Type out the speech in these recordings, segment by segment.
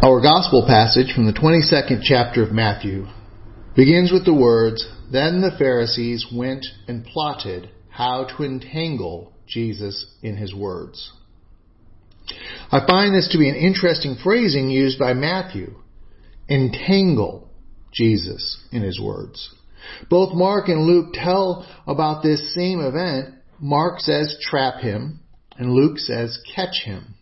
Our gospel passage from the 22nd chapter of Matthew begins with the words, Then the Pharisees went and plotted how to entangle Jesus in his words. I find this to be an interesting phrasing used by Matthew. Entangle Jesus in his words. Both Mark and Luke tell about this same event. Mark says trap him and Luke says catch him.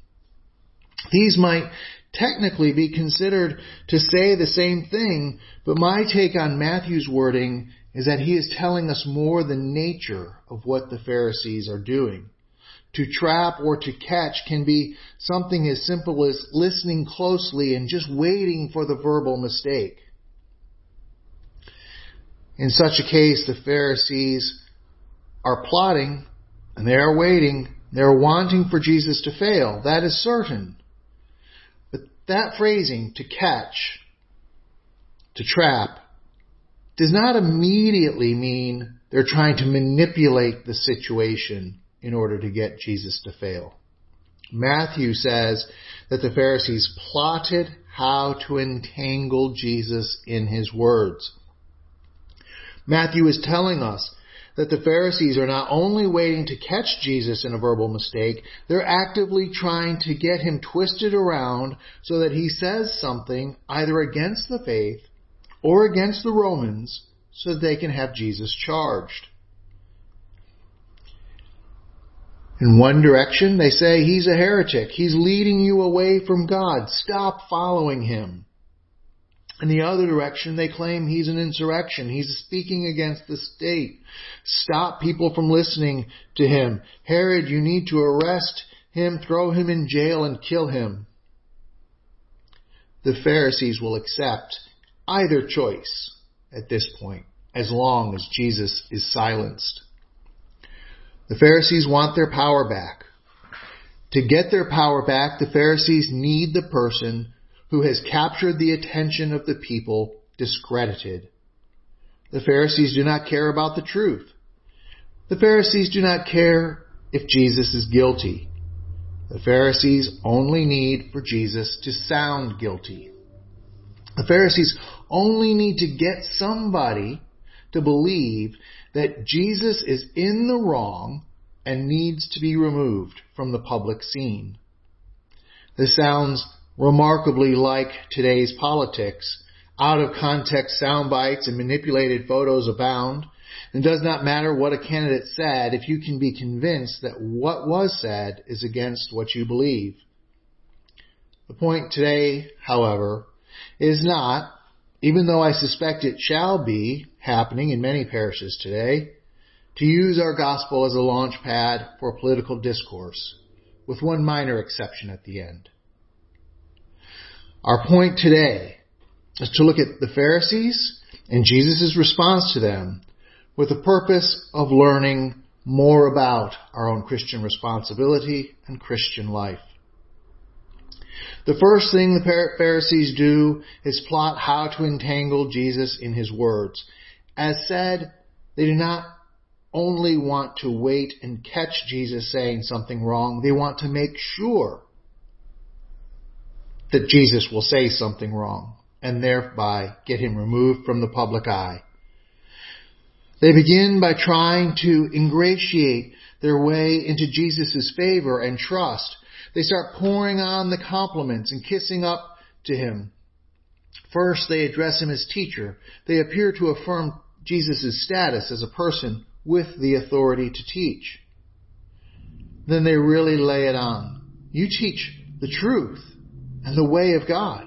These might technically be considered to say the same thing, but my take on Matthew's wording is that he is telling us more the nature of what the Pharisees are doing. To trap or to catch can be something as simple as listening closely and just waiting for the verbal mistake. In such a case, the Pharisees are plotting and they are waiting. They're wanting for Jesus to fail. That is certain. That phrasing, to catch, to trap, does not immediately mean they're trying to manipulate the situation in order to get Jesus to fail. Matthew says that the Pharisees plotted how to entangle Jesus in his words. Matthew is telling us that the Pharisees are not only waiting to catch Jesus in a verbal mistake, they're actively trying to get him twisted around so that he says something either against the faith or against the Romans so that they can have Jesus charged. In one direction, they say he's a heretic. He's leading you away from God. Stop following him. In the other direction, they claim he's an insurrection. He's speaking against the state. Stop people from listening to him. Herod, you need to arrest him, throw him in jail, and kill him. The Pharisees will accept either choice at this point, as long as Jesus is silenced. The Pharisees want their power back. To get their power back, the Pharisees need the person who has captured the attention of the people discredited. The Pharisees do not care about the truth. The Pharisees do not care if Jesus is guilty. The Pharisees only need for Jesus to sound guilty. The Pharisees only need to get somebody to believe that Jesus is in the wrong and needs to be removed from the public scene. This sounds remarkably like today's politics. Out of context sound bites and manipulated photos abound. And it does not matter what a candidate said if you can be convinced that what was said is against what you believe. The point today, however, is not, even though I suspect it shall be happening in many parishes today, to use our gospel as a launch pad for political discourse, with one minor exception at the end. Our point today is to look at the Pharisees and Jesus' response to them with the purpose of learning more about our own Christian responsibility and Christian life. The first thing the Pharisees do is plot how to entangle Jesus in his words. As said, they do not only want to wait and catch Jesus saying something wrong, they want to make sure that Jesus will say something wrong and thereby get him removed from the public eye. They begin by trying to ingratiate their way into Jesus' favor and trust. They start pouring on the compliments and kissing up to him. First, they address him as teacher. They appear to affirm Jesus' status as a person with the authority to teach. Then they really lay it on. You teach the truth and the way of God.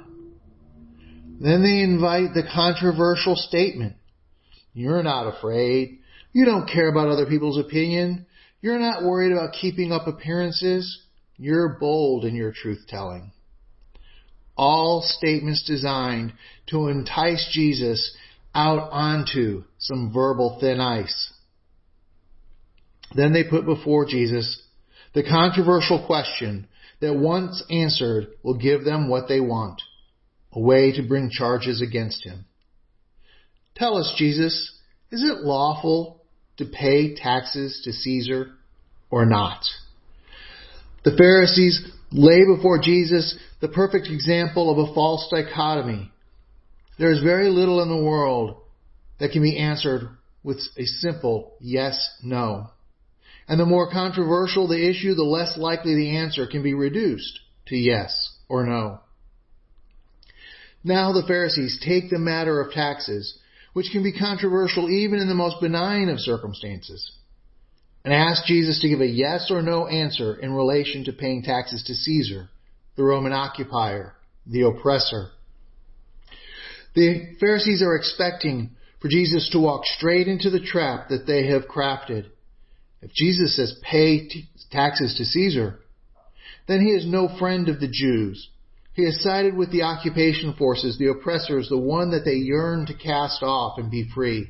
Then they invite the controversial statement. You're not afraid. You don't care about other people's opinion. You're not worried about keeping up appearances. You're bold in your truth telling. All statements designed to entice Jesus out onto some verbal thin ice. Then they put before Jesus the controversial question that once answered will give them what they want, a way to bring charges against him. Tell us, Jesus, is it lawful to pay taxes to Caesar or not? The Pharisees lay before Jesus the perfect example of a false dichotomy. There is very little in the world that can be answered with a simple yes, no. And the more controversial the issue, the less likely the answer can be reduced to yes or no. Now the Pharisees take the matter of taxes, which can be controversial even in the most benign of circumstances, and ask Jesus to give a yes or no answer in relation to paying taxes to Caesar, the Roman occupier, the oppressor. The Pharisees are expecting for Jesus to walk straight into the trap that they have crafted. If Jesus says pay t- taxes to Caesar, then he is no friend of the Jews. He has sided with the occupation forces, the oppressors, the one that they yearn to cast off and be free.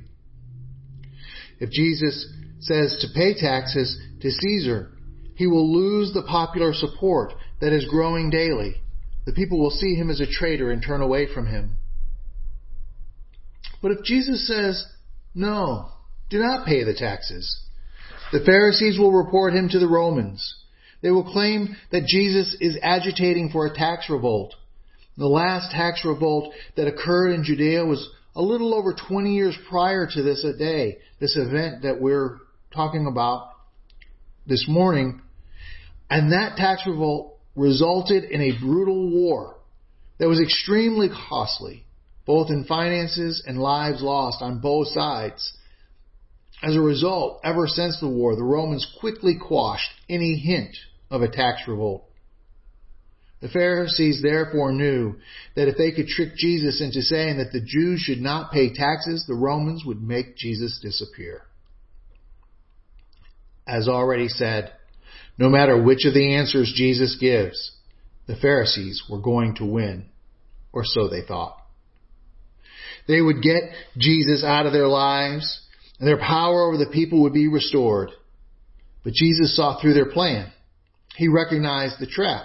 If Jesus says to pay taxes to Caesar, he will lose the popular support that is growing daily. The people will see him as a traitor and turn away from him. But if Jesus says, no, do not pay the taxes, the Pharisees will report him to the Romans. They will claim that Jesus is agitating for a tax revolt. The last tax revolt that occurred in Judea was a little over 20 years prior to this day, this event that we're talking about this morning. And that tax revolt resulted in a brutal war that was extremely costly, both in finances and lives lost on both sides. As a result, ever since the war, the Romans quickly quashed any hint of a tax revolt. The Pharisees therefore knew that if they could trick Jesus into saying that the Jews should not pay taxes, the Romans would make Jesus disappear. As already said, no matter which of the answers Jesus gives, the Pharisees were going to win, or so they thought. They would get Jesus out of their lives, and their power over the people would be restored. But Jesus saw through their plan. He recognized the trap.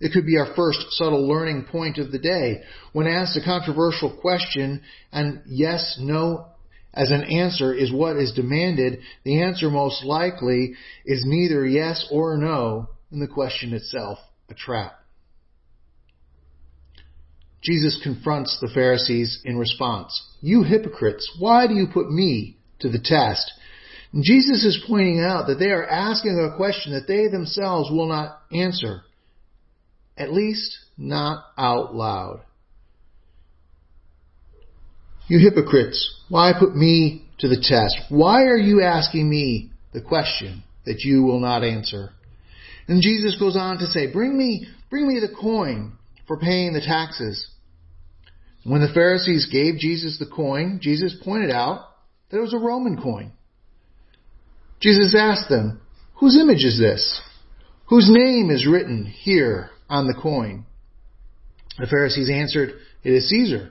It could be our first subtle learning point of the day. When asked a controversial question and yes, no as an answer is what is demanded, the answer most likely is neither yes or no, and the question itself a trap. Jesus confronts the Pharisees in response. You hypocrites, why do you put me to the test? And Jesus is pointing out that they are asking a question that they themselves will not answer. At least not out loud. You hypocrites, why put me to the test? Why are you asking me the question that you will not answer? And Jesus goes on to say, bring me, bring me the coin for paying the taxes. When the Pharisees gave Jesus the coin, Jesus pointed out that it was a Roman coin. Jesus asked them, Whose image is this? Whose name is written here on the coin? The Pharisees answered, It is Caesar.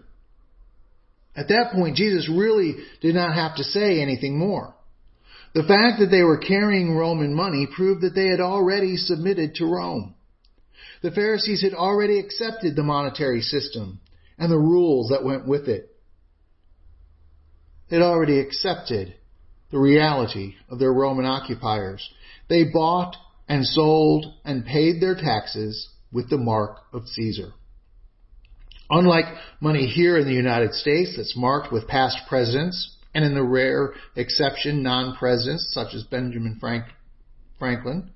At that point, Jesus really did not have to say anything more. The fact that they were carrying Roman money proved that they had already submitted to Rome. The Pharisees had already accepted the monetary system and the rules that went with it. They had already accepted the reality of their Roman occupiers. They bought and sold and paid their taxes with the mark of Caesar. Unlike money here in the United States that's marked with past presidents, and in the rare exception, non-presidents such as Benjamin Frank, Franklin,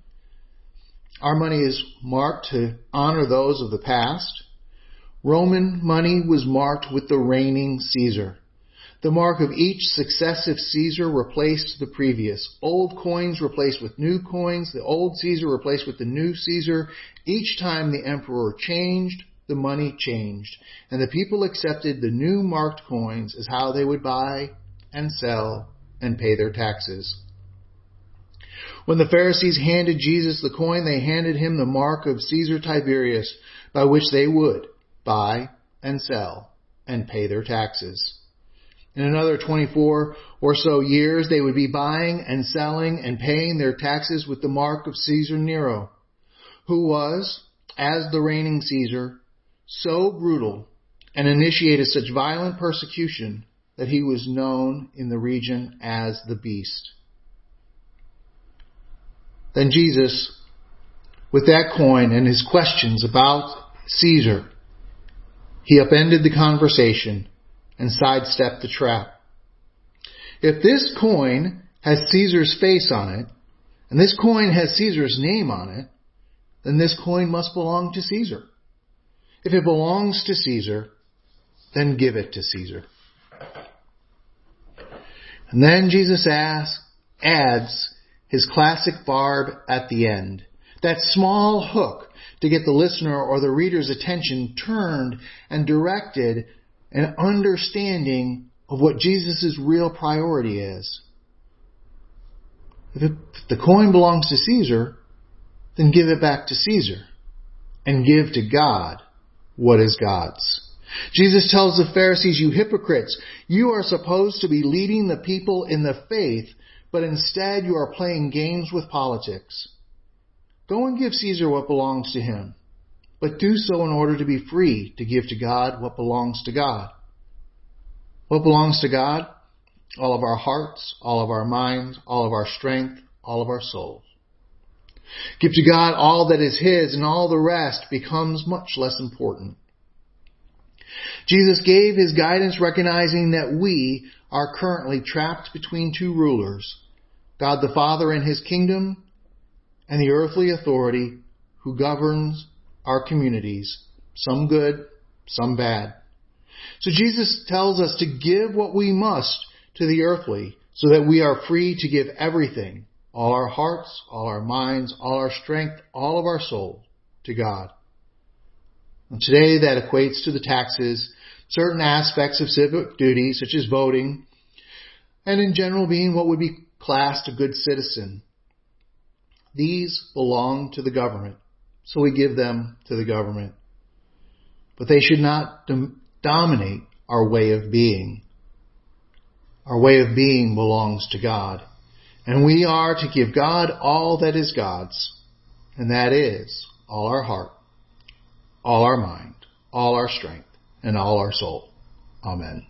our money is marked to honor those of the past. Roman money was marked with the reigning Caesar. The mark of each successive Caesar replaced the previous. Old coins replaced with new coins, the old Caesar replaced with the new Caesar. Each time the emperor changed, the money changed, and the people accepted the new marked coins as how they would buy and sell and pay their taxes. When the Pharisees handed Jesus the coin, they handed him the mark of Caesar Tiberius by which they would buy and sell and pay their taxes. In another 24 or so years, they would be buying and selling and paying their taxes with the mark of Caesar Nero, who was, as the reigning Caesar, so brutal and initiated such violent persecution that he was known in the region as the beast. Then Jesus with that coin and his questions about Caesar, he upended the conversation and sidestepped the trap. If this coin has Caesar's face on it, and this coin has Caesar's name on it, then this coin must belong to Caesar. If it belongs to Caesar, then give it to Caesar. And then Jesus asks, adds his classic barb at the end. That small hook to get the listener or the reader's attention turned and directed and understanding of what Jesus' real priority is. If the coin belongs to Caesar, then give it back to Caesar and give to God what is God's. Jesus tells the Pharisees, you hypocrites, you are supposed to be leading the people in the faith, but instead you are playing games with politics. Go and give Caesar what belongs to him, but do so in order to be free to give to God what belongs to God. What belongs to God? All of our hearts, all of our minds, all of our strength, all of our souls. Give to God all that is His and all the rest becomes much less important. Jesus gave His guidance recognizing that we are currently trapped between two rulers, God the Father and His kingdom and the earthly authority who governs our communities, some good, some bad. So Jesus tells us to give what we must to the earthly so that we are free to give everything, all our hearts, all our minds, all our strength, all of our soul to God. And today that equates to the taxes, certain aspects of civic duty such as voting, and in general being what would be classed a good citizen. These belong to the government, so we give them to the government. But they should not dominate our way of being. Our way of being belongs to God. And we are to give God all that is God's. And that is all our heart, all our mind, all our strength, and all our soul. Amen.